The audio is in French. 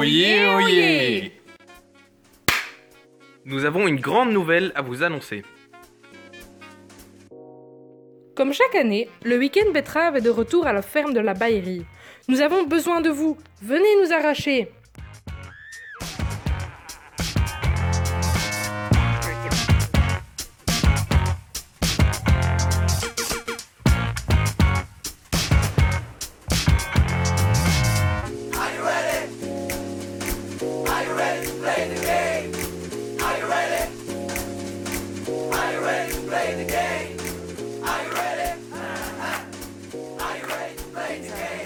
Oyez, oyez Nous avons une grande nouvelle à vous annoncer. Comme chaque année, le week-end betterave est de retour à la ferme de la Baillerie. Nous avons besoin de vous. Venez nous arracher. play the game? Are you ready? Are you ready to play the game? Are you ready? Are you ready to play the game?